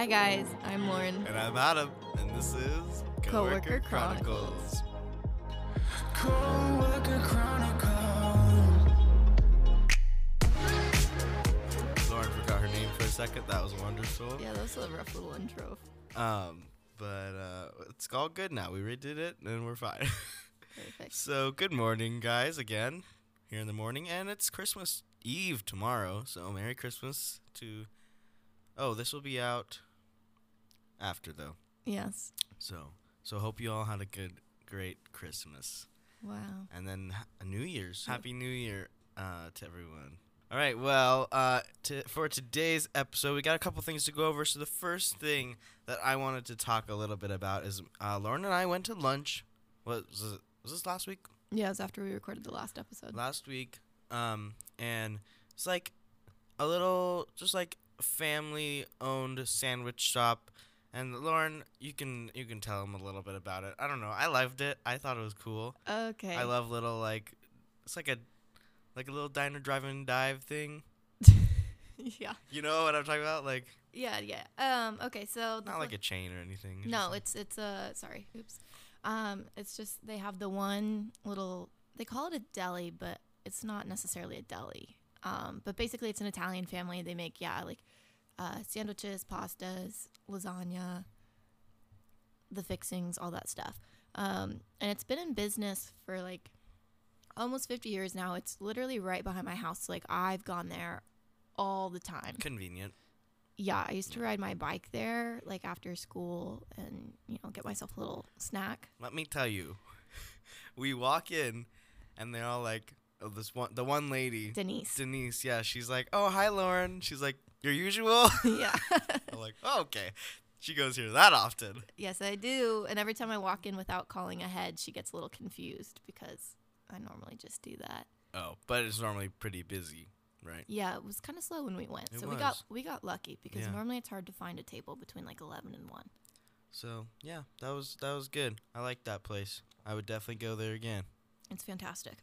Hi guys, I'm Lauren. And I'm Adam, and this is Coworker Chronicles. Coworker Chronicles. Lauren forgot her name for a second. That was wonderful. Yeah, that was a rough little intro. Um, but uh, it's all good now. We redid it, and we're fine. Perfect. so good morning, guys. Again, here in the morning, and it's Christmas Eve tomorrow. So Merry Christmas to. Oh, this will be out after though. Yes. So so hope you all had a good, great Christmas. Wow. and then h- a New Year's. Happy New Year uh, to everyone. All right, well, uh, to, for today's episode, we got a couple things to go over. So the first thing that I wanted to talk a little bit about is uh, Lauren and I went to lunch. What was it? Was this last week? Yeah, it was after we recorded the last episode. Last week, um, and it's like a little, just like family-owned sandwich shop. And Lauren, you can you can tell them a little bit about it. I don't know. I loved it. I thought it was cool. Okay. I love little like it's like a like a little diner drive and dive thing. yeah. You know what I'm talking about? Like Yeah, yeah. Um. Okay, so not like a chain or anything. It's no, like- it's it's a sorry. Oops. Um. It's just they have the one little. They call it a deli, but it's not necessarily a deli. Um. But basically, it's an Italian family. They make yeah like, uh, sandwiches, pastas, lasagna, the fixings, all that stuff. Um. And it's been in business for like almost 50 years now. It's literally right behind my house. Like I've gone there all the time. convenient. Yeah, I used to ride my bike there like after school and you know get myself a little snack. Let me tell you, we walk in, and they're all like, oh, this one, the one lady, Denise. Denise. Yeah, she's like, oh hi Lauren. She's like, your usual. yeah. I'm like, oh, okay. She goes here that often. yes, I do. And every time I walk in without calling ahead, she gets a little confused because I normally just do that. Oh, but it's normally pretty busy, right? Yeah, it was kind of slow when we went. It so we got we got lucky because Yeah. normally it's hard to find a table between like 11 and 1. So yeah, that was that was good. I like that place. I would definitely go there again. It's fantastic.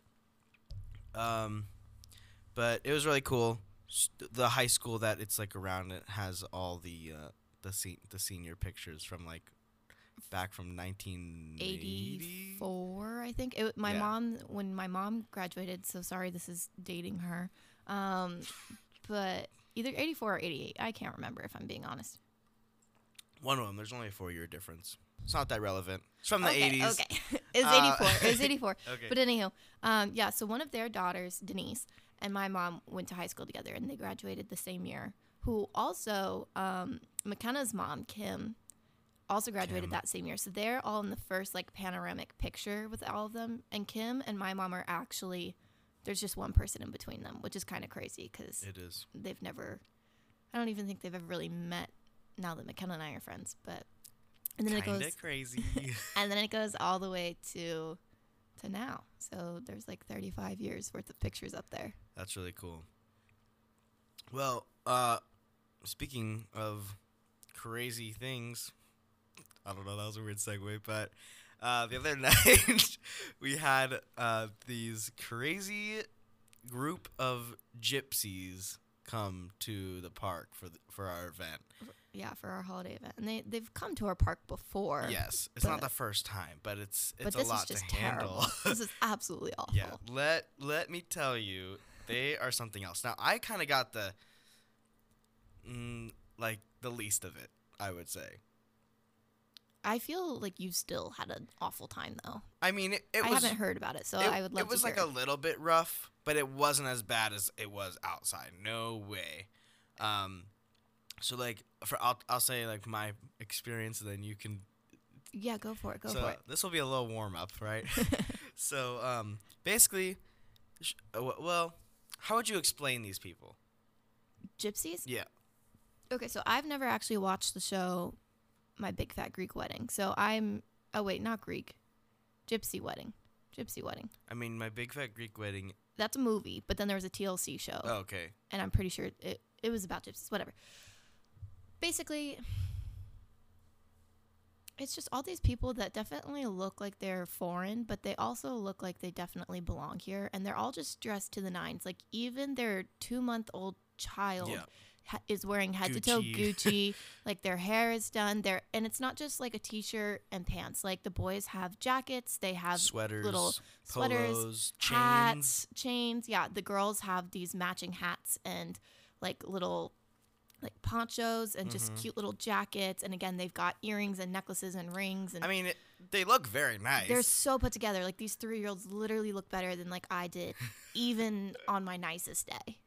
Um, but it was really cool. The high school that it's like around it has all the uh, the se- the senior pictures from like back from 1980. 84 i think it, my Yeah. mom when my mom graduated so sorry this is dating her um, but either 84 or 88 i can't remember if i'm being honest One of them. There's only a four year difference. It's not that relevant. It's from the okay, 80s. okay it was Uh, 84 it was 84 Okay. but anyhow um, yeah so one of their daughters denise and my mom went to high school together and they graduated the same year who also um, mckenna's mom kim also graduated Kim. that same year so they're all in the first like panoramic picture with all of them and kim and my mom are actually there's just one person in between them which is kind of crazy because it is. they've never i don't even think they've ever really met now that mckenna and i are friends but and then it Kinda goes crazy. and then it goes all the way to to now so there's like 35 years worth of pictures up there That's really cool. Well, uh, speaking of crazy things, I don't know, that was a weird segue, but uh, the other night we had uh, these crazy group of gypsies come to the park for the, for our event. Yeah for our holiday event and they they've come to our park before Yes, it's not the first time, but it's it's but a lot is just to handle. this is absolutely awful Yeah, let let me tell you, they are something else. Now, I kind of got the, mm, like the least of it, I would say. i feel like you still had an awful time though I mean, it, it i was haven't heard about it so it, i would love it was like a little bit rough, but it wasn't as bad as it was outside. No way. Um, so like for I'll I'll say like my experience, then you can yeah go for it go so for it this will be a little warm up, right? so um, basically, sh- uh, well, how would you explain these people? gypsies Yeah. Okay, so I've never actually watched the show My Big Fat Greek Wedding. So I'm oh wait, not Greek. Gypsy Wedding. Gypsy Wedding. I mean, my big fat Greek wedding. That's a movie, but then there was a TLC show Oh, okay. and I'm pretty sure it it was about gypsies, whatever. Basically it's just all these people that definitely look like they're foreign, but they also look like they definitely belong here and they're all just dressed to the nines. Like even their 2-month-old child Yeah. ha- is wearing head to toe Gucci. Like their hair is done. There, and it's not just like a t-shirt and pants. Like the boys have jackets. They have sweaters, little sweaters, polos, hats, chains. chains. Yeah, the girls have these matching hats and like little like ponchos and just Mhm. cute little jackets. And again, they've got earrings and necklaces and rings and I mean, it, they look very nice. they're so put together. Like these three year olds literally look better than like I did, even on my nicest day.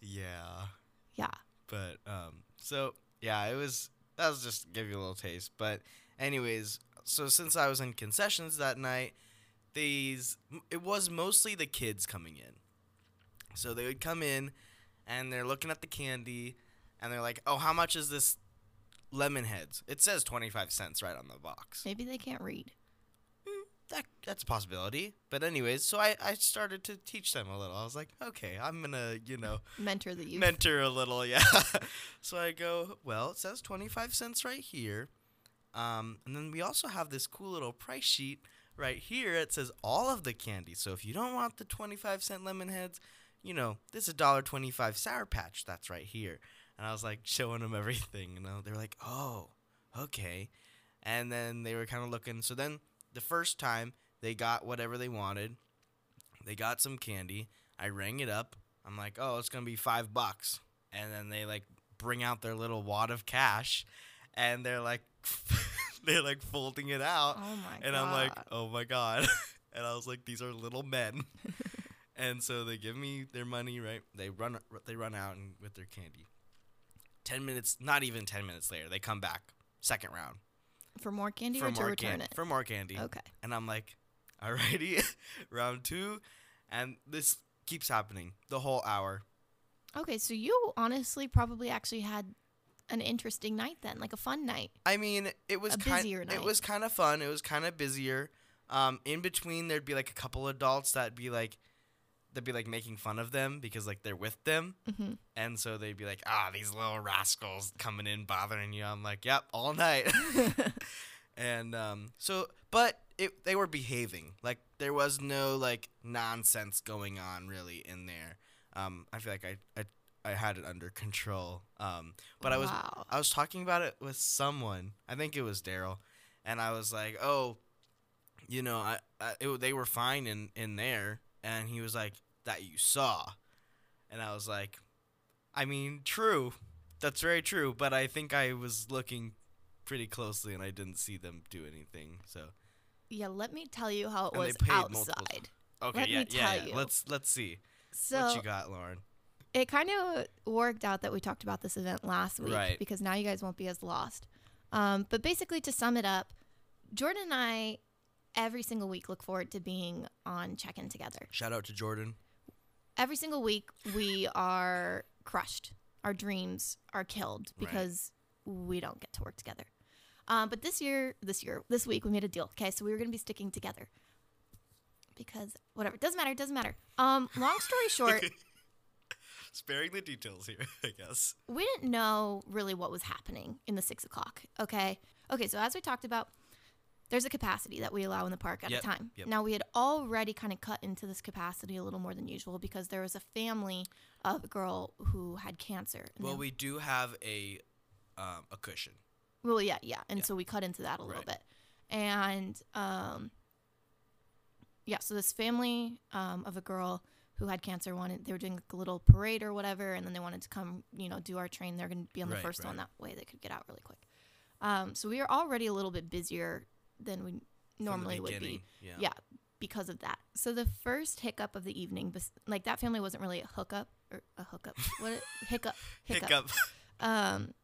yeah, Yeah. but um, so yeah, it was. That was just to give you a little taste. But anyways, so since I was in concessions that night, these it was mostly the kids coming in. So they would come in, and they're looking at the candy, and they're like, "Oh, how much is this lemon heads?" It says twenty five cents right on the box. Maybe they can't read. that that's a possibility. But anyways, so I, I started to teach them a little. I was like, okay, I'm gonna, you know, Mentor the youth. mentor a little, yeah. so I go, well, it says 25 cents right here. Um, and then we also have this cool little price sheet right here. It says all of the candy. So if you don't want the 25 cent lemon heads, you know, this is a dollar 25 sour patch. That's right here. And I was like showing them everything, you know. They're like, oh, okay. And then they were kind of looking. So then the first time they got whatever they wanted, they got some candy. I rang it up. I'm like, oh, it's gonna be five bucks. And then they like bring out their little wad of cash, and they're like, they're like folding it out, Oh my and god. I'm like, oh my god. and I was like, these are little men. and so they give me their money, right? They run, they run out and with their candy. Ten minutes, not even ten minutes later, they come back, second round for more candy for or to more return candy. it. For more candy. Okay. And I'm like, alrighty, round two, and this keeps happening the whole hour. Okay, so you honestly probably actually had an interesting night then, like a fun night. I mean, it was A kind. busier It was kind of fun. It was kind of busier. Um, in between, there'd be like a couple adults that'd be like, they'd be like making fun of them because like they're with them, hmm and so they'd be like, ah, these little rascals coming in bothering you. I'm like, yep, all night. and um, so, but it they were behaving. Like there was no like nonsense going on really in there. Um, I feel like I I, I had it under control. Um, but I was I was talking about it with someone. I think it was Daryl, and I was like, "Oh, you know, I, I it, they were fine in in there," and he was like, "That you saw," and I was like, "I mean, true, that's very true, but I think I was looking pretty closely and I didn't see them do anything." So Yeah, let me tell you how it And was outside. okay, Let yeah, me yeah, tell yeah. you. Let's let's see So what you got, Lauren. it kind of worked out that we talked about this event last week Right. because now you guys won't be as lost. Um, but basically, to sum it up, Jordan and I every single week look forward to being on check in together. Shout out to Jordan. Every single week, we are crushed. Our dreams are killed Right. because we don't get to work together. Um, but this year, this year, this week, we made a deal. Okay, so we were going to be sticking together because whatever, It doesn't matter, doesn't matter. Um, long story short, Sparing the details here, I guess. we didn't know really what was happening in the six o'clock. Okay. Okay. So as we talked about, there's a capacity that we allow in the park at Yep, a time. yep. Now we had already kind of cut into this capacity a little more than usual because there was a family of a girl who had cancer. Well, we do have a um, a cushion. well, yeah, yeah, and Yeah. so we cut into that a little Right. bit, and um, yeah, so this family um, of a girl who had cancer wanted they were doing like a little parade or whatever, and then they wanted to come, you know, do our train. They're going to be on the Right, first one that way they could get out really quick. Um, so we were already a little bit busier than we normally would be. Yeah. Yeah, because of that. So the first hiccup of the evening, like that family wasn't really a hookup or a hookup. What hiccup? Hiccup. Um,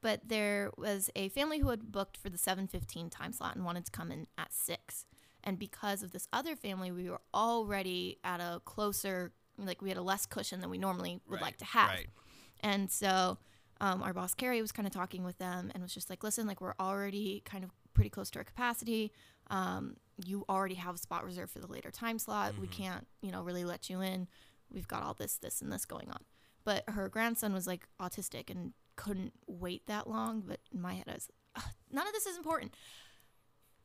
but there was a family who had booked for the 7:15 time slot and wanted to come in at six. And because of this other family, we were already at a closer, like we had a less cushion than we normally would Right, like to have. Right. And so um, our boss Carrie was kind of talking with them and was just like, "Listen, like we're already kind of pretty close to our capacity. Um, you already have a spot reserved for the later time slot. We Mhm. can't, you know, really let you in. We've got all this, this, and this going on." But her grandson was like autistic and couldn't wait that long. But in my head, I was, none of this is important.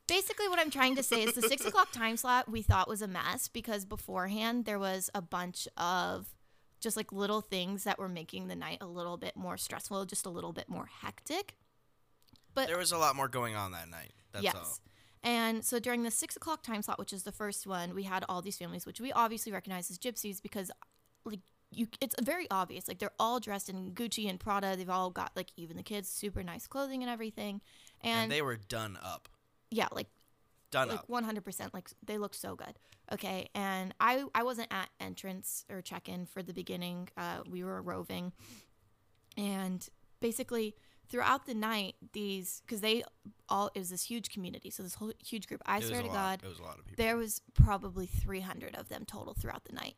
Basically, what I'm trying to say is the six o'clock time slot we thought was a mess because beforehand there was a bunch of just like little things that were making the night a little bit more stressful, just a little bit more hectic. But There was a lot more going on that night. That's yes. all. And so during the six o'clock time slot, which is the first one, we had all these families, which we obviously recognize as gypsies because, like, you, it's very obvious. Like they're all dressed in Gucci and Prada. They've all got like even the kids, super nice clothing and everything. And, And, they were done up. yeah, like Done like up. 100% like they look so good okay and i i wasn't at entrance or check-in for the beginning uh we were roving and basically throughout the night these because they all it was this huge community so this whole huge group i swear to lot. god It was a lot of people. there was probably 300 of them total throughout the night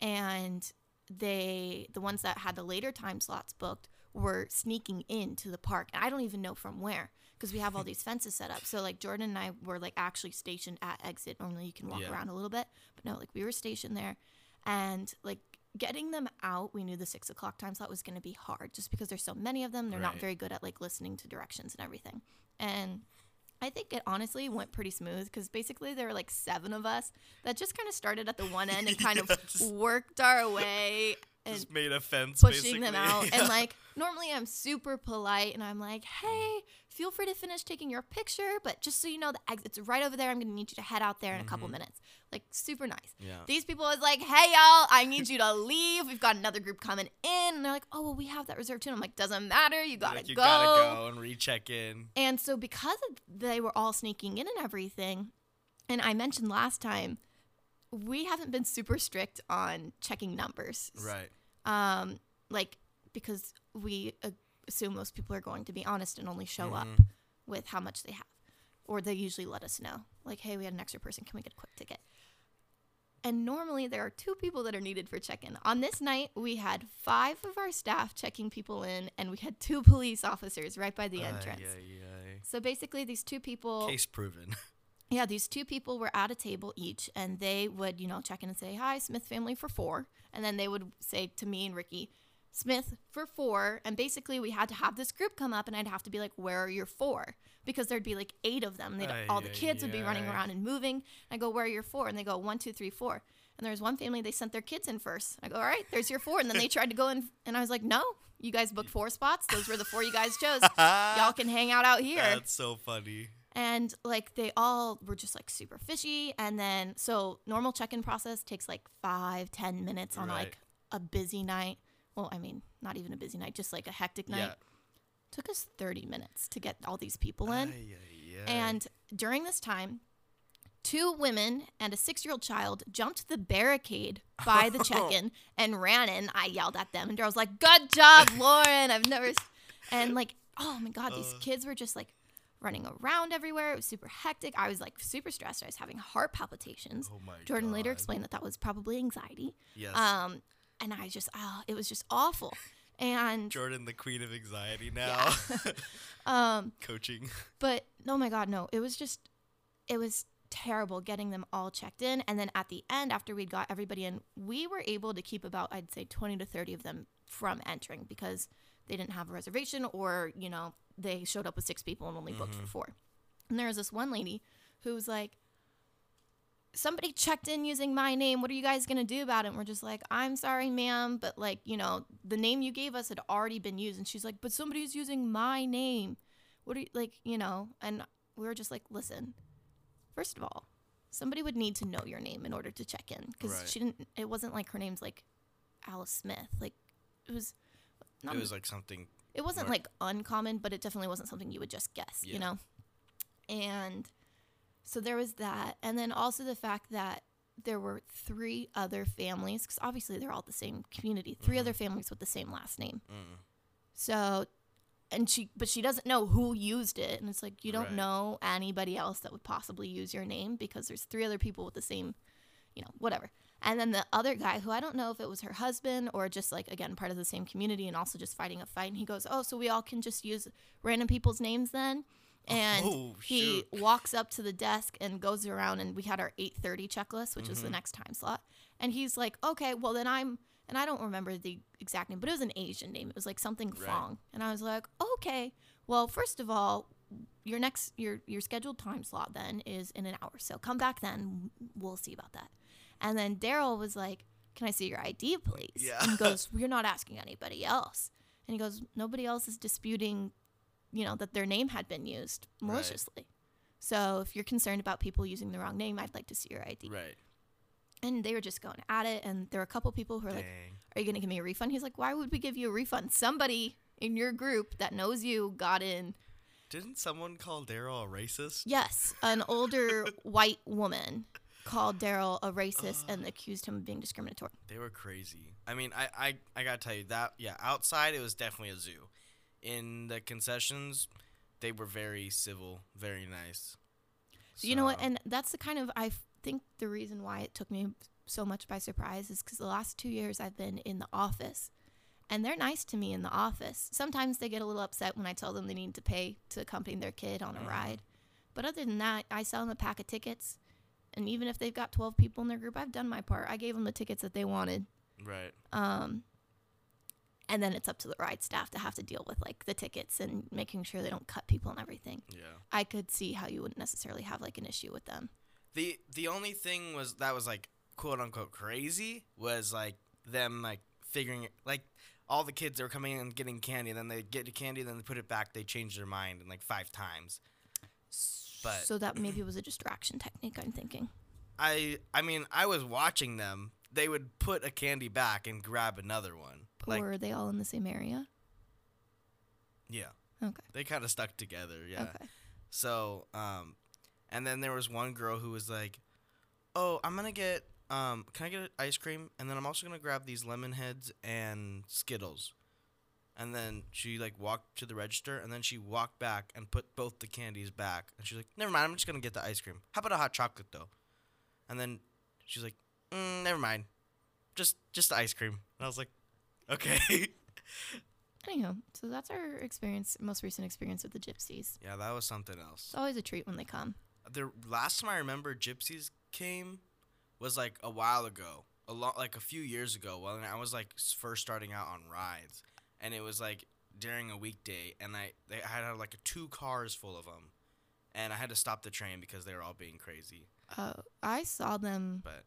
and they the ones that had the later time slots booked were sneaking into the park and i don't even know from where because we have all these fences set up so like jordan and i were like actually stationed at exit normally you can walk Yeah. around a little bit but no like we were stationed there and like getting them out we knew the six o'clock time slot was going to be hard just because there's so many of them they're not very good at like listening to directions and everything and I think it honestly went pretty smooth because basically there were like seven of us that just kind of started at the one end and kind Yeah, of worked our way and Just made a fence. pushing them basically. out. And like normally I'm super polite and I'm like, hey, feel free to finish taking your picture, but just so you know, the exit's right over there. I'm gonna need you to head out there in a couple minutes. Like super nice. Mm-hmm. Yeah. These people was like, hey y'all, I need you to leave. We've got another group coming in. And they're like, oh well, we have that reserved too. And I'm like, doesn't matter. You gotta like, you go. gotta go and recheck in. And so because of- they were all sneaking in and everything, and I mentioned last time, we haven't been super strict on checking numbers. Right. Um, like because we uh, assume most people are going to be honest and only show up Mhm. with how much they have, or they usually let us know, like, hey, we had an extra person, can we get a quick ticket? And normally there are two people that are needed for check-in. On this night, we had five of our staff checking people in, and we had two police officers right by the entrance. So basically, these two people, Case proven. yeah, these two people were at a table each, and they would, you know, check in and say, "Hi, Smith family for four. and then they would say to me and Ricky, "Smith for four. And basically, we had to have this group come up, and I'd have to be like, "Where are your four? Because there'd be like eight of them. They'd, Ay, all the kids would be running around and moving. I go, "Where are your four? And they go, "One, two, three, four. And there was one family they sent their kids in first. I go, "All right, there's your four. And then they tried to go in, and I was like, "No, you guys booked four spots. Those were the four you guys chose. Y'all can hang out out here." That's so funny. and like they all were just like super fishy and then so normal check-in process takes like five ten minutes on Right. like a busy night well i mean not even a busy night just like a hectic night. Yeah. took us 30 minutes to get all these people in. Ay, ay, ay. and during this time two women and a six-year-old child jumped the barricade by the check-in and ran in. I yelled at them. And I was like good job lauren. I've never s-" and like oh my god these Uh. kids were just like running around everywhere. It was super hectic. I was like super stressed. I was having heart palpitations. Oh my jordan later explained that that was probably anxiety. Yes. um and i just oh it was just awful and Jordan, the queen of anxiety now. um Coaching. But oh my god, no. It was just it was terrible getting them all checked in and then at the end after we'd got everybody in, we were able to keep about I'd say 20 to 30 of them from entering because they didn't have a reservation or, you know, they showed up with six people and only booked for four. And there was this one lady who was like somebody checked in using my name. What are you guys going to do about it? And we're just like, I'm sorry, ma'am. But, like, you know, the name you gave us had already been used. And she's like, but somebody's using my name. What are you, like, you know? And we were just like, listen, first of all, somebody would need to know your name in order to check in. Because Right. she didn't, it wasn't like her name's like Alice Smith. Like, it was not, It was like something. it wasn't more- like uncommon, but it definitely wasn't something you would just guess, Yeah. you know? And so there was that. And then also the fact that there were three other families, because obviously they're all the same community, 3 other families with the same last name. Mm. So, and she, but she doesn't know who used it. And it's like, you don't Right. know anybody else that would possibly use your name because there's three other people with the same, you know, whatever. And then the other guy, who I don't know if it was her husband or just like, again, part of the same community and also just fighting a fight. And he goes, Oh, so we all can just use random people's names then? And Oh, he walks up to the desk and goes around and we had our 8:30 checklist, which was Mm-hmm. the next time slot. And he's like, "Okay, well then I'm and I don't remember the exact name, but it was an Asian name. It was like something Right. Fong. And I was like, "Okay. Well, first of all, your next your your scheduled time slot then is in an hour. So come back then. We'll see about that." And then Daryl was like, can I see your ID, please? Yeah. And he goes, We're not asking anybody else. And he goes, Nobody else is disputing, you know, that their name had been used Right. maliciously. So if you're concerned about people using the wrong name, I'd like to see your ID. Right. And they were just going at it. And there were a couple people who were like, Are you going to give me a refund? He's like, Why would we give you a refund? Somebody in your group that knows you got in. Didn't someone call Daryl a racist? Yes, an older white woman called Daryl a racist and accused him of being discriminatory. They were crazy. I mean, I, I, I gotta tell you that yeah, outside it was definitely a zoo. In the concessions, they were very civil, very nice. So. You know what? And that's the kind of I think the reason why it took me so much by surprise is because the last two years I've been in the office, and they're nice to me in the office. Sometimes they get a little upset when I tell them they need to pay to accompany their kid on a Mhm. ride, but other than that, I sell them a pack of tickets, and even if they've got twelve people in their group, I've done my part. I gave them the tickets that they wanted. right. Um, and then it's up to the ride staff to have to deal with like the tickets and making sure they don't cut people and everything. Yeah. I could see how you wouldn't necessarily have like an issue with them. The the only thing was that was like quote unquote crazy was like them like figuring like all the kids that were coming in and getting candy, and then they get the candy, then they put it back. They change their mind in like five times. But- so that maybe was a distraction technique. I'm thinking. I I mean I was watching them. They would put a candy back and grab another one. Like or are they all in the same area? yeah, Okay. they kind of stuck together. Yeah. Okay. So, um, and then there was one girl who was like, "Oh, I'm gonna get, um, can I get ice cream? And then I'm also gonna grab these lemon heads and Skittles." And then she like walked to the register, and then she walked back and put both the candies back. And she's like, "Never mind, I'm just gonna get the ice cream. How about a hot chocolate though?" And then she's like, mm, "Never mind, just just the ice cream." And I was like, "Okay." Anyhow, so that's our experience, most recent experience with the gypsies. yeah, that was something else. It's always a treat when they come. the last time I remember gypsies came was like a while ago, a lot like a few years ago. When I was like first starting out on rides, and it was like during a weekday, and I they I had like two cars full of them, and I had to stop the train because they were all being crazy. Uh, I saw them. But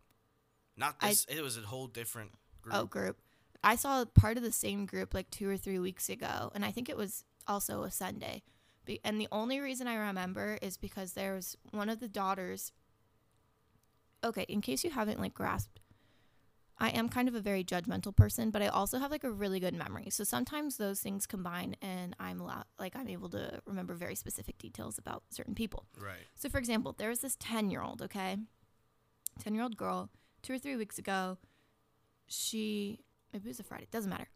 not I- this. it was a whole different group. Oh, group. I saw part of the same group like two or three weeks ago, and I think it was also a Sunday. Be- and the only reason I remember is because there was one of the daughters. Okay, in case you haven't like grasped, I am kind of a very judgmental person, but I also have like a really good memory. So sometimes those things combine, and I'm allow- like I'm able to remember very specific details about certain people. Right. So, for example, there was this 10 year old, okay? 10 year old girl, two or three weeks ago. She, maybe it was a Friday, doesn't matter.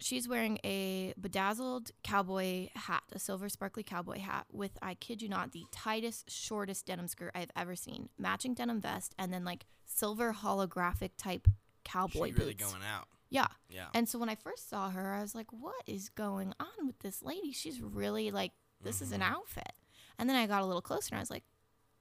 She's wearing a bedazzled cowboy hat, a silver sparkly cowboy hat with, I kid you not, the tightest, shortest denim skirt I've ever seen. Matching denim vest and then like silver holographic type cowboy she really going out. Yeah. Yeah. And so when I first saw her, I was like, what is going on with this lady? She's really like, this is an Mhm. outfit. And then I got a little closer and I was like,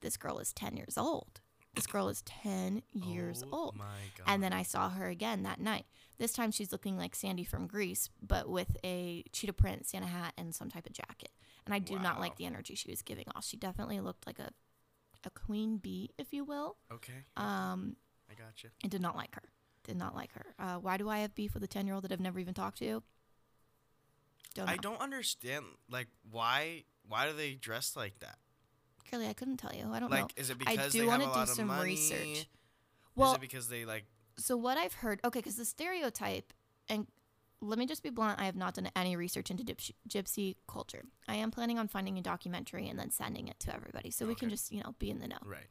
this girl is 10 years old. This girl is 10 years oh old. My God. And then I saw her again that night. This time she's looking like Sandy from Grease, but with a cheetah print Santa hat and some type of jacket. And I do not like the energy she was giving off. She definitely looked like a, a queen bee, if you will. okay. Um, I got you. I did not like her. Did not like her. Uh, why do I have beef with a 10 year old that I've never even talked to? Don't know. I don't understand. Like, why? Why do they dress like that? Curly, I couldn't tell you. I don't Like, know. is it I because do they have wanna a do some money? research. Well, is it because they like? so what I've heard, okay, because the stereotype, and let me just be blunt, I have not done any research into gypsy, gypsy culture. I am planning on finding a documentary and then sending it to everybody so we can just, you know, be in the know. Right.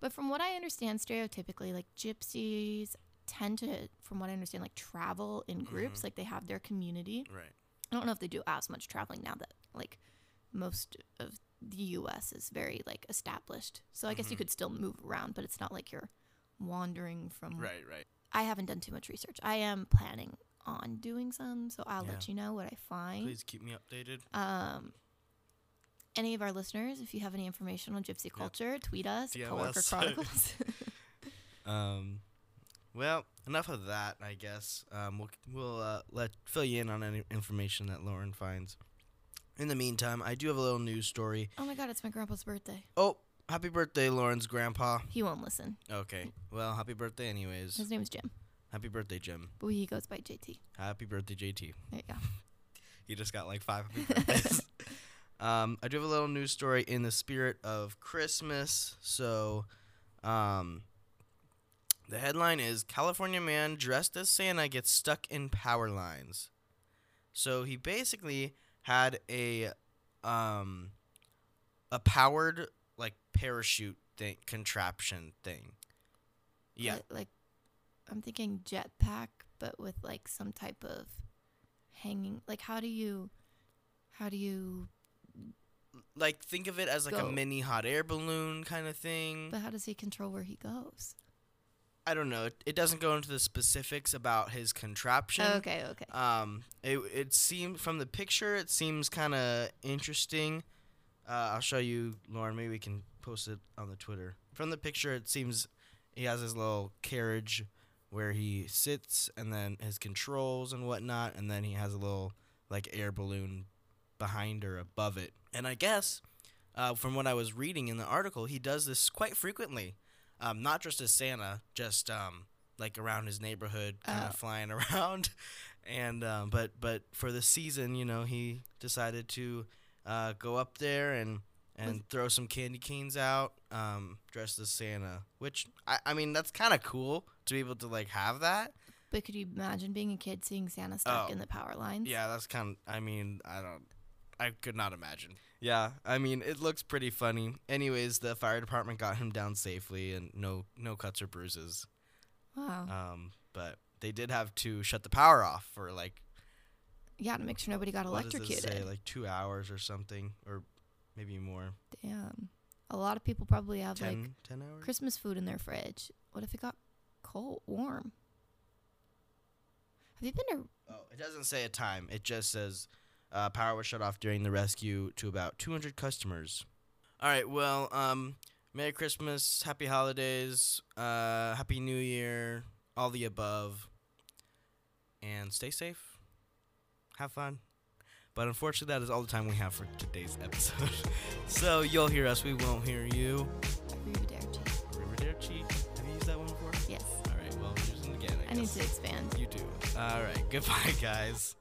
But from what I understand, stereotypically, like gypsies tend to, from what I understand, like travel in groups, Mhm. like they have their community. Right. I don't know if they do as much traveling now that like most of the US is very like established. So I guess you Mhm. could still move around, but it's not like you're wandering from Right. Right. I haven't done too much research. I am planning on doing some, so I'll let you know what I find. Please keep me updated. Um any of our listeners, if you have any information on gypsy culture, tweet us, DM Coworker. Chronicles. Um, well, enough of that. I guess um, we'll we'll uh, let fill you in on any information that Lauren finds. In the meantime, I do have a little news story. oh my god, it's my grandpa's birthday. Oh, happy birthday, Lauren's grandpa. He won't listen. Okay. Well, happy birthday, anyways. His name is Jim, Happy birthday, Jim. but he goes by JT. Happy birthday, JT. There you go. He just got like five happy birthdays. um, I do have a little news story in the spirit of Christmas. So, um, the headline is California man dressed as Santa gets stuck in power lines. So he basically had a um a powered like parachute thing contraption thing. Yeah. Like, like I'm thinking jetpack, but with like some type of hanging. Like how do you, how do you? Like think of it as like a mini hot air balloon kind of thing. But how does he control where he goes? I don't know. It, it doesn't go into the specifics about his contraption. Okay, okay. Um, it it seemed from the picture, it seems kind of interesting. Uh, I'll show you, Lauren. Maybe we can post it on the Twitter. From the picture, it seems he has his little carriage where he sits, and then his controls and whatnot, and then he has a little like air balloon behind or above it. And I guess, uh, from what I was reading in the article, he does this quite frequently. Um, not just as Santa, just um, like around his neighborhood, kind of Oh. flying around. And um, but but for the season, you know, he decided to uh, go up there and and Was- throw some candy canes out, um, dressed as Santa. Which I, I mean, that's kind of cool to be able to like have that. But could you imagine being a kid seeing Santa stuck Oh. in the power lines? Yeah, that's kind of. I mean, I don't. I could not imagine. Yeah, I mean, it looks pretty funny. Anyways, the fire department got him down safely, and no no cuts or bruises. Wow. Um, but they did have to shut the power off for like yeah, to make sure nobody got what does it electrocuted. say, like two hours or something, or maybe more. Damn. A lot of people probably have 10, like 10 hours. Christmas food in their fridge. What if it got cold, warm? Have you been to? Oh, it doesn't say a time. It just says uh, power was shut off during the rescue to about 200 customers. All right. Well, um, Merry Christmas, Happy Holidays, uh, Happy New Year, all the above, and stay safe. Have fun. But unfortunately, that is all the time we have for today's episode. so you'll hear us, we won't hear you. Arrivederci. Arrivederci. Have you used that one before? Yes. All right. Well, using it again. I, I need to expand. You do. All right. Goodbye, guys.